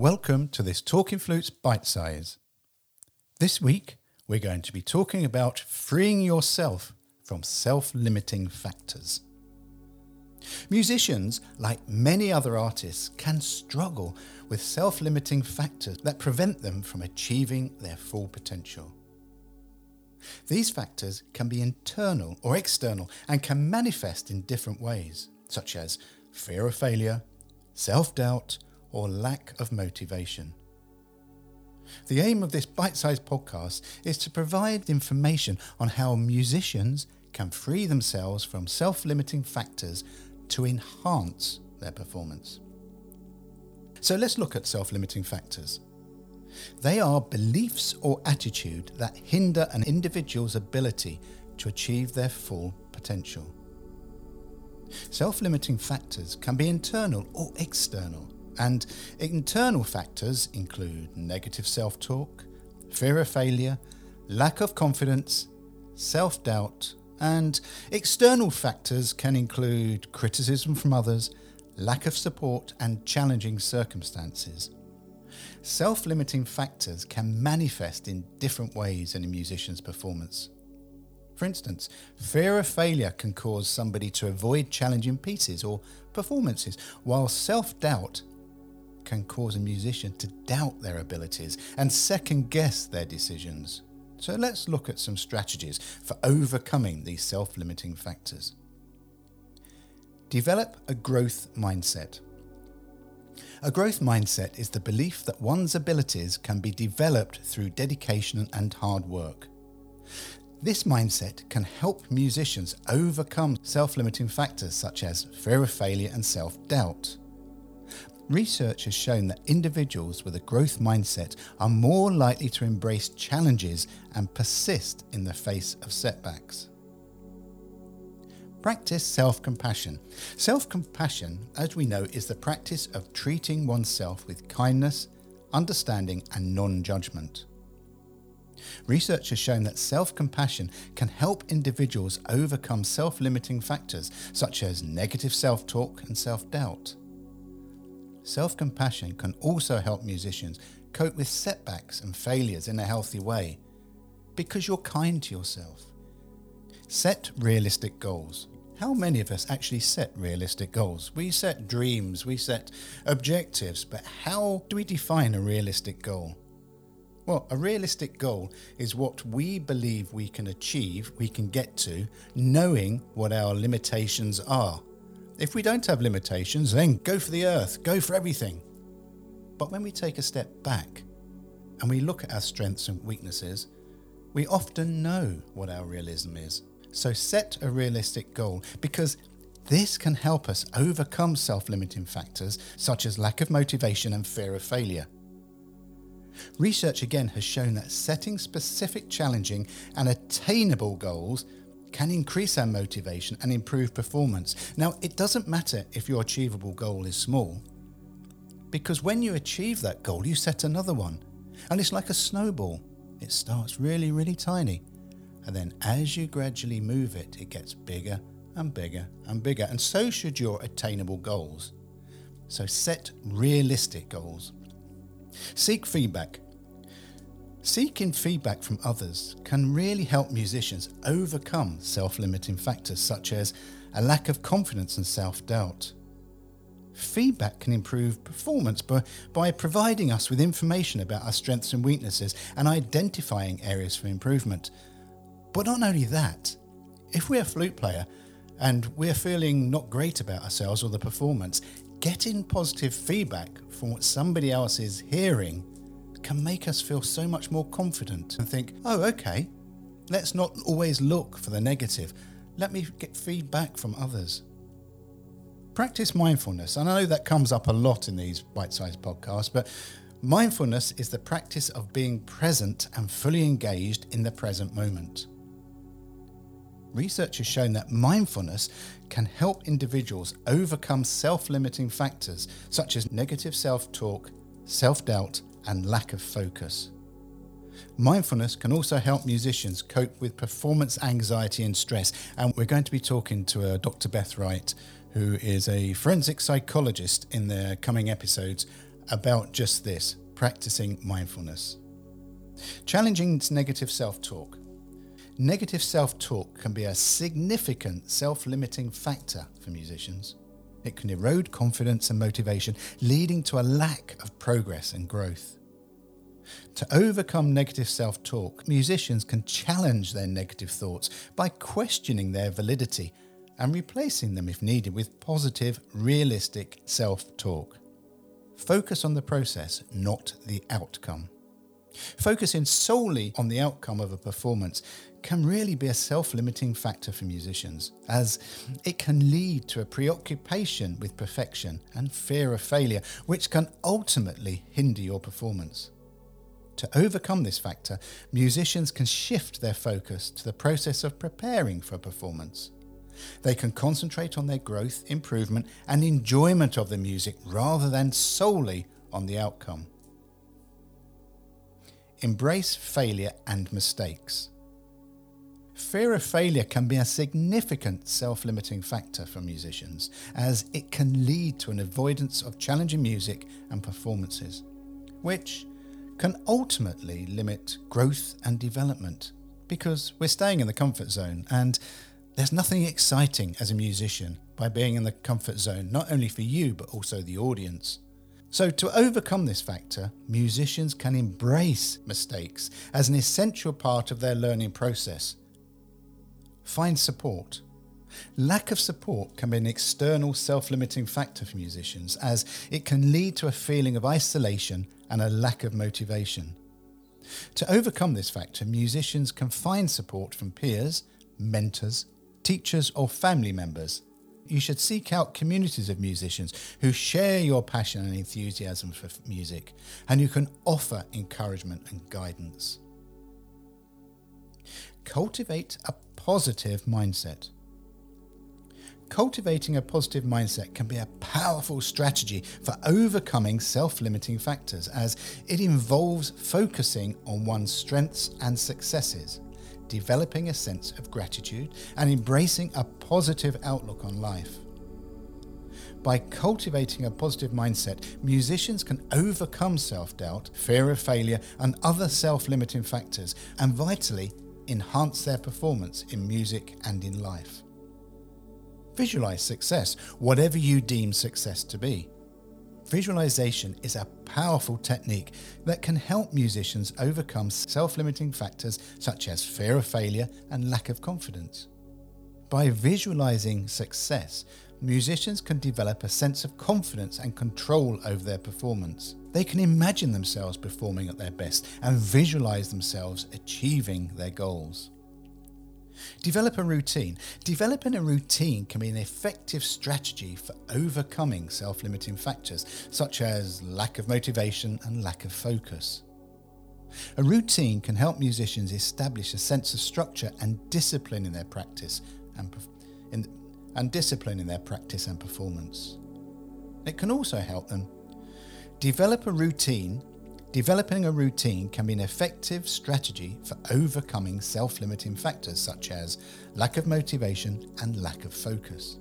Welcome to this Talking Flutes Bitesize. This week, we're going to be talking about freeing yourself from self limiting factors. Musicians, like many other artists, can struggle with self limiting factors that prevent them from achieving their full potential. These factors can be internal or external and can manifest in different ways, such as fear of failure, self doubt, or lack of motivation. The aim of this bite sized podcast is to provide information on how musicians can free themselves from self limiting factors to enhance their performance. So let's look at self limiting factors. They are beliefs or attitude that hinder an individual's ability to achieve their full potential. Self limiting factors can be internal or external, and internal factors include negative self talk, fear of failure, lack of confidence, self doubt, and external factors can include criticism from others, lack of support, and challenging circumstances. Self limiting factors can manifest in different ways in a musician's performance. For instance, fear of failure can cause somebody to avoid challenging pieces or performances, while self doubt can cause a musician to doubt their abilities and second guess their decisions. So let's look at some strategies for overcoming these self limiting factors. Develop a growth mindset. A growth mindset is the belief that one's abilities can be developed through dedication and hard work. This mindset can help musicians overcome self limiting factors such as fear of failure and self doubt. Research has shown that individuals with a growth mindset are more likely to embrace challenges and persist in the face of setbacks. Practice self compassion. Self compassion, as we know, is the practice of treating oneself with kindness, understanding, and non judgment. Research has shown that self compassion can help individuals overcome self limiting factors such as negative self talk and self doubt. Self compassion can also help musicians cope with setbacks and failures in a healthy way because you're kind to yourself. Set realistic goals. How many of us actually set realistic goals? We set dreams, we set objectives, but how do we define a realistic goal? Well, a realistic goal is what we believe we can achieve, we can get to, knowing what our limitations are. If we don't have limitations, then go for the earth, go for everything. But when we take a step back and we look at our strengths and weaknesses, we often know what our realism is. So set a realistic goal because this can help us overcome self limiting factors such as lack of motivation and fear of failure. Research again has shown that setting specific, challenging, and attainable goals can increase our motivation and improve performance. Now, it doesn't matter if your achievable goal is small, because when you achieve that goal, you set another one. And it's like a snowball. It starts really, really tiny. And then as you gradually move it, it gets bigger and bigger and bigger. And so should your attainable goals. So set realistic goals. Seek feedback. Seeking feedback from others can really help musicians overcome self limiting factors such as a lack of confidence and self doubt. Feedback can improve performance by, by providing us with information about our strengths and weaknesses and identifying areas for improvement. But not only that, if we're a flute player and we're feeling not great about ourselves or the performance, getting positive feedback from what somebody else is hearing can make us feel so much more confident and think, oh, okay, let's not always look for the negative. Let me get feedback from others. Practice mindfulness. And I know that comes up a lot in these bite sized podcasts, but mindfulness is the practice of being present and fully engaged in the present moment. Research has shown that mindfulness can help individuals overcome self limiting factors such as negative self talk, self doubt, and lack of focus. Mindfulness can also help musicians cope with performance anxiety and stress. And we're going to be talking to uh, Dr. Beth Wright, who is a forensic psychologist in the coming episodes about just this practicing mindfulness. Challenging negative self talk. Negative self talk can be a significant self limiting factor for musicians. It can erode confidence and motivation, leading to a lack of progress and growth. To overcome negative self talk, musicians can challenge their negative thoughts by questioning their validity and replacing them, if needed, with positive, realistic self talk. Focus on the process, not the outcome. Focusing solely on the outcome of a performance can really be a self limiting factor for musicians, as it can lead to a preoccupation with perfection and fear of failure, which can ultimately hinder your performance. To overcome this factor, musicians can shift their focus to the process of preparing for a performance. They can concentrate on their growth, improvement, and enjoyment of the music rather than solely on the outcome. Embrace failure and mistakes. Fear of failure can be a significant self limiting factor for musicians, as it can lead to an avoidance of challenging music and performances, which can ultimately limit growth and development because we're staying in the comfort zone and there's nothing exciting as a musician by being in the comfort zone, not only for you, but also the audience. So, to overcome this factor, musicians can embrace mistakes as an essential part of their learning process. Find support. Lack of support can be an external self limiting factor for musicians, as it can lead to a feeling of isolation and a lack of motivation. To overcome this factor, musicians can find support from peers, mentors, teachers, or family members. You should seek out communities of musicians who share your passion and enthusiasm for music and who can offer encouragement and guidance. Cultivate a positive mindset. Cultivating a positive mindset can be a powerful strategy for overcoming self limiting factors as it involves focusing on one's strengths and successes, developing a sense of gratitude, and embracing a positive outlook on life. By cultivating a positive mindset, musicians can overcome self doubt, fear of failure, and other self limiting factors, and vitally enhance their performance in music and in life. Visualize success, whatever you deem success to be. Visualization is a powerful technique that can help musicians overcome self limiting factors such as fear of failure and lack of confidence. By visualizing success, musicians can develop a sense of confidence and control over their performance. They can imagine themselves performing at their best and visualize themselves achieving their goals. Develop a routine. Developing a routine can be an effective strategy for overcoming self limiting factors such as lack of motivation and lack of focus. A routine can help musicians establish a sense of structure and discipline in their practice and, in, and discipline in their practice and performance. It can also help them develop a routine Developing a routine can be an effective strategy for overcoming self limiting factors such as lack of motivation and lack of focus.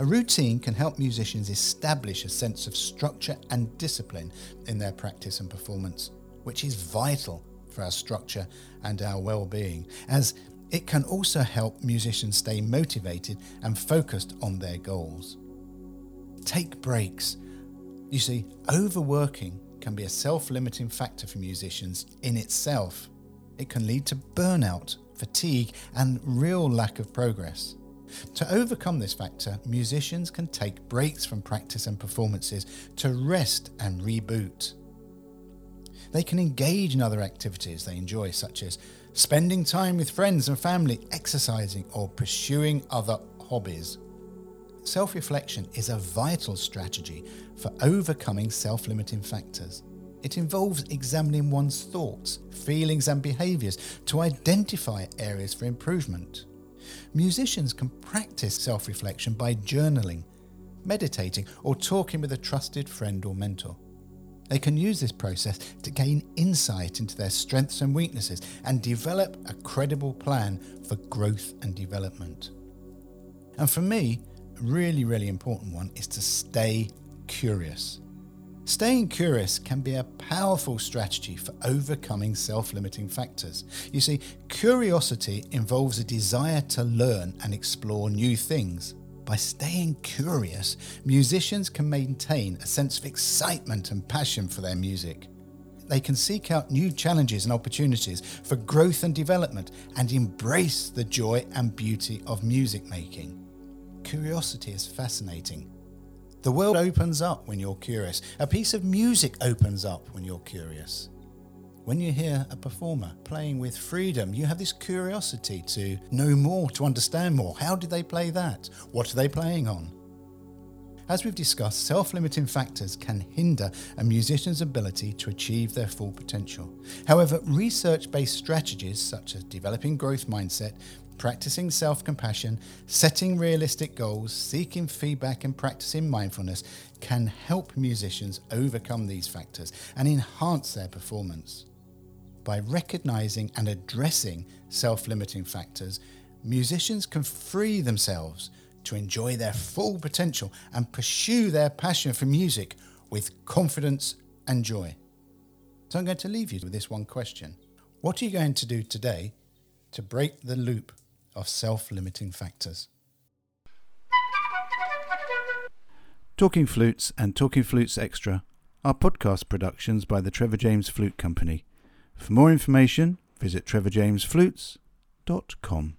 A routine can help musicians establish a sense of structure and discipline in their practice and performance, which is vital for our structure and our well being, as it can also help musicians stay motivated and focused on their goals. Take breaks. You see, overworking can be a self limiting factor for musicians in itself. It can lead to burnout, fatigue, and real lack of progress. To overcome this factor, musicians can take breaks from practice and performances to rest and reboot. They can engage in other activities they enjoy, such as spending time with friends and family, exercising, or pursuing other hobbies. Self reflection is a vital strategy for overcoming self limiting factors. It involves examining one's thoughts, feelings, and behaviours to identify areas for improvement. Musicians can practice self reflection by journaling, meditating, or talking with a trusted friend or mentor. They can use this process to gain insight into their strengths and weaknesses and develop a credible plan for growth and development. And for me, really, really important one is to stay curious. Staying curious can be a powerful strategy for overcoming self limiting factors. You see, curiosity involves a desire to learn and explore new things. By staying curious, musicians can maintain a sense of excitement and passion for their music. They can seek out new challenges and opportunities for growth and development and embrace the joy and beauty of music making. Curiosity is fascinating. The world opens up when you're curious. A piece of music opens up when you're curious. When you hear a performer playing with freedom, you have this curiosity to know more, to understand more. How did they play that? What are they playing on? As we've discussed, self limiting factors can hinder a musician's ability to achieve their full potential. However, research based strategies such as developing growth mindset, practicing self compassion, setting realistic goals, seeking feedback, and practicing mindfulness can help musicians overcome these factors and enhance their performance. By recognizing and addressing self limiting factors, musicians can free themselves to enjoy their full potential and pursue their passion for music with confidence and joy. So I'm going to leave you with this one question What are you going to do today to break the loop of self limiting factors? Talking Flutes and Talking Flutes Extra are podcast productions by the Trevor James Flute Company. For more information, visit trevorjamesflutes.com.